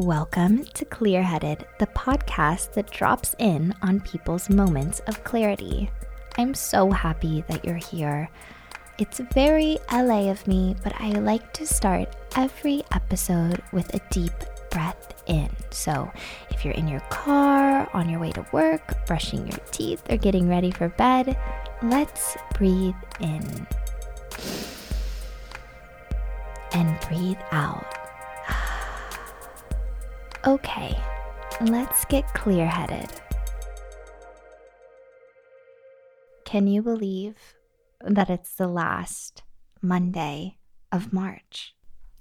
Welcome to Clearheaded, the podcast that drops in on people's moments of clarity. I'm so happy that you're here. It's very LA of me, but I like to start every episode with a deep breath in. So, if you're in your car, on your way to work, brushing your teeth, or getting ready for bed, let's breathe in and breathe out. Okay, let's get clear headed. Can you believe that it's the last Monday of March?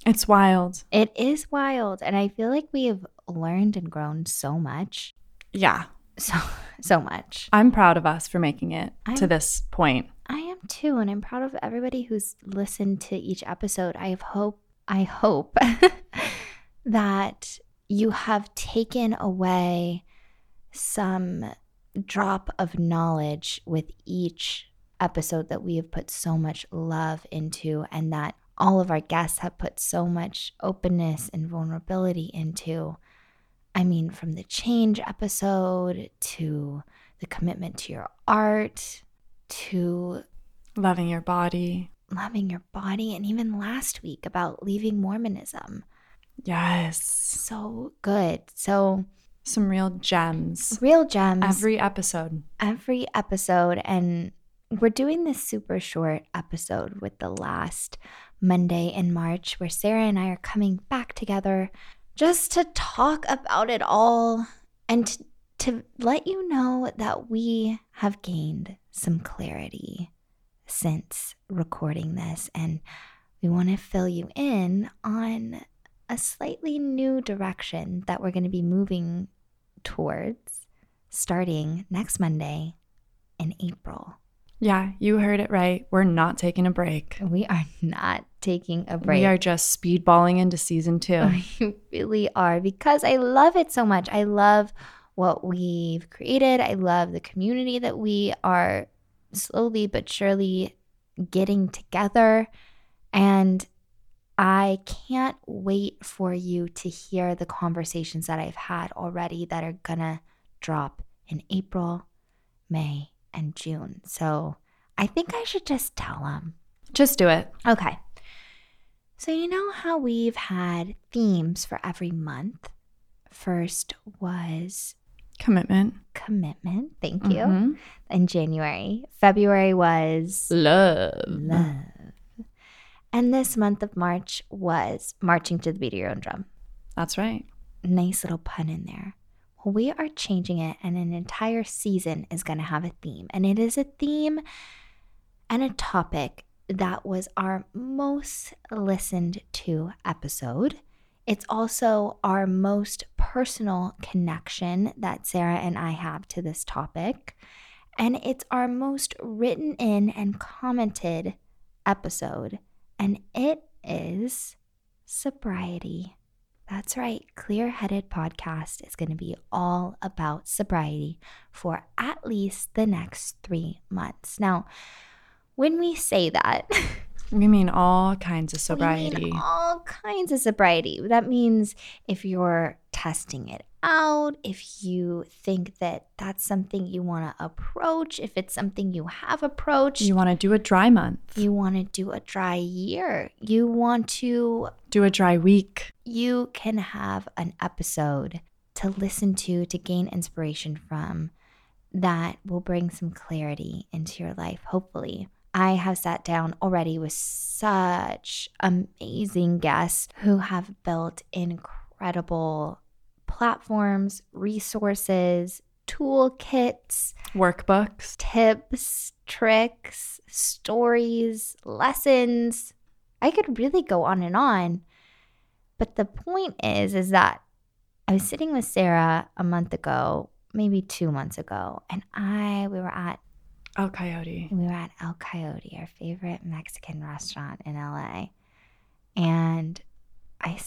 It's wild. It is wild, and I feel like we have learned and grown so much. Yeah. So, so much. I'm proud of us for making it I'm- to this point. I am too, and I'm proud of everybody who's listened to each episode. I hope I hope that you have taken away some drop of knowledge with each episode that we have put so much love into and that all of our guests have put so much openness and vulnerability into. I mean, from the change episode to the commitment to your art to Loving your body. loving your body, and even last week about leaving Mormonism. Yes. So good. So, Some real gems. real gems Every episode. every episode. And we're doing this super short episode with the last Monday in March where Sara and I are coming back together just to talk about it all and to, to let you know that we have gained some clarity since recording this. And we want to fill you in on a slightly new direction that we're going to be moving towards starting next Monday in April. Yeah, you heard it right. We're not taking a break. We are not taking a break. We are just speedballing into season two. We really are because I love it so much. I love what we've created. I love the community that we are slowly but surely getting together. And I can't wait for you to hear the conversations that I've had already that are going to drop in April, May, and June. So I think I should just tell them. Just do it. Okay. So, you know how we've had themes for every month? First was Commitment. commitment. Thank you. Mhm. In January. February was Love. love. And this month of March was marching to the beat of your own drum. That's right. Nice little pun in there. Well, we are changing it, and an entire season is going to have a theme. And it is a theme and a topic that was our most listened to episode. It's also our most personal connection that Sara and I have to this topic. And it's our most written in and commented episode. And it is sobriety. That's right. Clear Headed Podcast is going to be all about sobriety for at least the next three months. Now, when we say that, We mean all kinds of we mean sobriety. all kinds of sobriety. That means if you're testing it out, if you think that that's something you want to approach, if it's something you have approached, You want to do a dry month, you want to do a dry year, you want to do a dry week. you can have an episode to listen to to gain inspiration from that will bring some clarity into your life, hopefully. I have sat down already with such amazing guests who have built incredible platforms, resources, toolkits, Workbooks. tips, tricks, stories, lessons. I could really go on and on. But the point is is that I was sitting with Sara a month ago, maybe 2 months ago, and I we were at El Coyote. we were at El Coyote, our favorite Mexican restaurant in LA.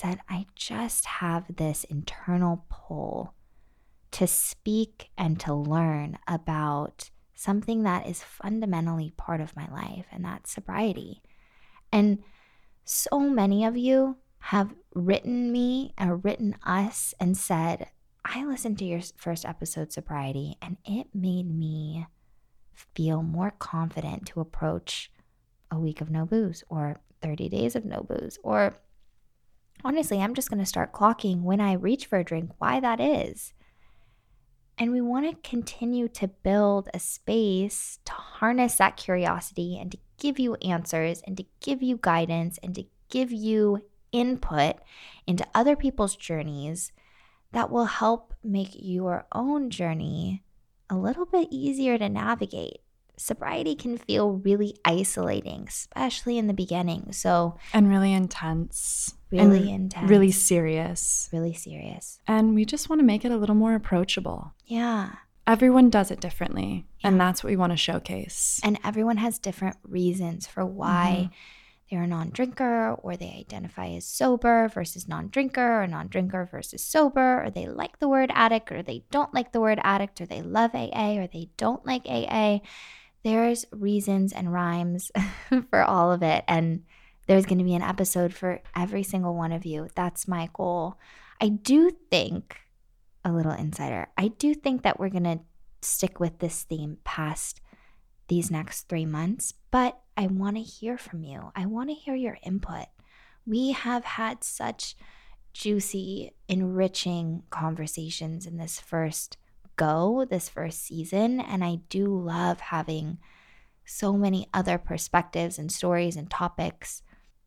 Said, I just have this internal pull to speak and to learn about something that is fundamentally part of my life, and that's sobriety. And so many of you have written me or written us and said, I listened to your first episode, Sobriety, and it made me feel more confident to approach a week of no booze or 30 days of no booze. Or honestly, I'm just going to start clocking when I reach for a drink, why that is. And we want to continue to build a space to harness that curiosity and to give you answers and to give you guidance and to give you input into other people's journeys that will help make your own journey a little bit easier to navigate. Sobriety can feel really isolating, especially in the beginning. So, and really intense. Really intense. Really serious. Really serious. And we just want to make it a little more approachable. Yeah. Everyone does it differently. Yeah. And that's what we want to showcase. And everyone has different reasons for why. Mm-hmm they're a non drinker or they identify as sober versus non drinker or non drinker versus sober or they like the word addict or they don't like the word addict or they love AA or they don't like AA. There's reasons and rhymes for all of it. And there's going to be an episode for every single one of you. That's my goal. I do think, a little insider, I do think that we're going to stick with this theme past these next three months, but I want to hear from you. I want to hear your input. We have had such juicy, enriching conversations in this first go, this first season. And I do love having so many other perspectives and stories and topics.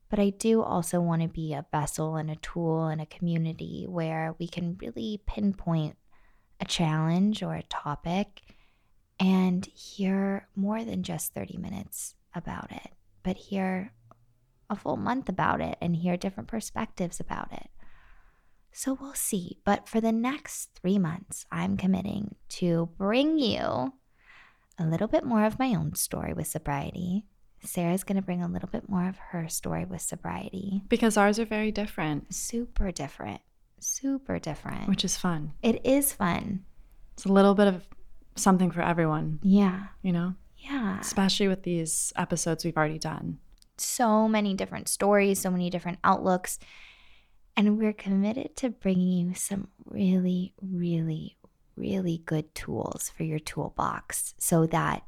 But I do also want to be a vessel and a tool and a community where we can really pinpoint a challenge or a topic and hear more than just 30 minutes about it, but hear a full month about it and hear different perspectives about it. So we'll see. But for the next three months, I'm committing to bring you a little bit more of my own story with sobriety. Sara's going to bring a little bit more of her story with sobriety. Because ours are very different. Super different. Super different. Which is fun. It is fun. It's a little bit of something for everyone. Yeah. You know? Yeah. Especially with these episodes we've already done. So many different stories, so many different outlooks. And we're committed to bringing you some really, really, really good tools for your toolbox so that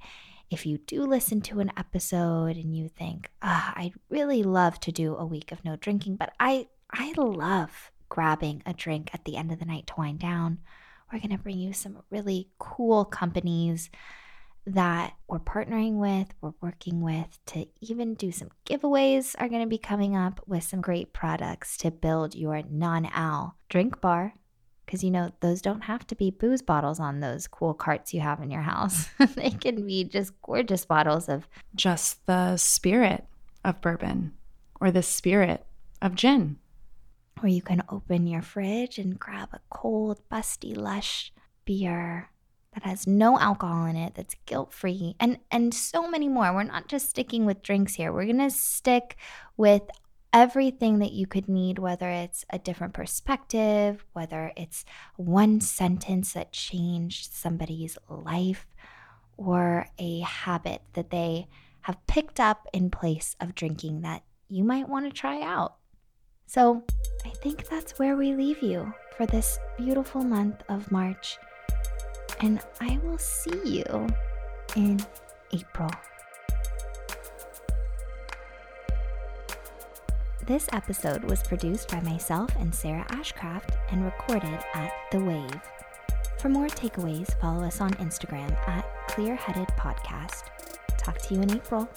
if you do listen to an episode and you think, oh, I'd really love to do a week of no drinking, but I, I love grabbing a drink at the end of the night to wind down we're going to bring you some really cool companies that we're partnering with, we're working with to even do some giveaways are going to be coming up with some great products to build your non-al drink bar. Because you know those don't have to be booze bottles on those cool carts you have in your house. they can be just gorgeous bottles of just the spirit of bourbon or the spirit of gin. Or you can open your fridge and grab a cold, busty, lush beer that has no alcohol in it, that's guilt-free, and and so many more. We're not just sticking with drinks here. We're going to stick with everything that you could need, whether it's a different perspective, whether it's one sentence that changed somebody's life, or a habit that they have picked up in place of drinking that you might want to try out. So I think that's where we leave you for this beautiful month of March. And I will see you in April. This episode was produced by myself and Sara Ashcraft and recorded at The Wave. For more takeaways, follow us on Instagram at Clearheaded Podcast. Talk to you in April.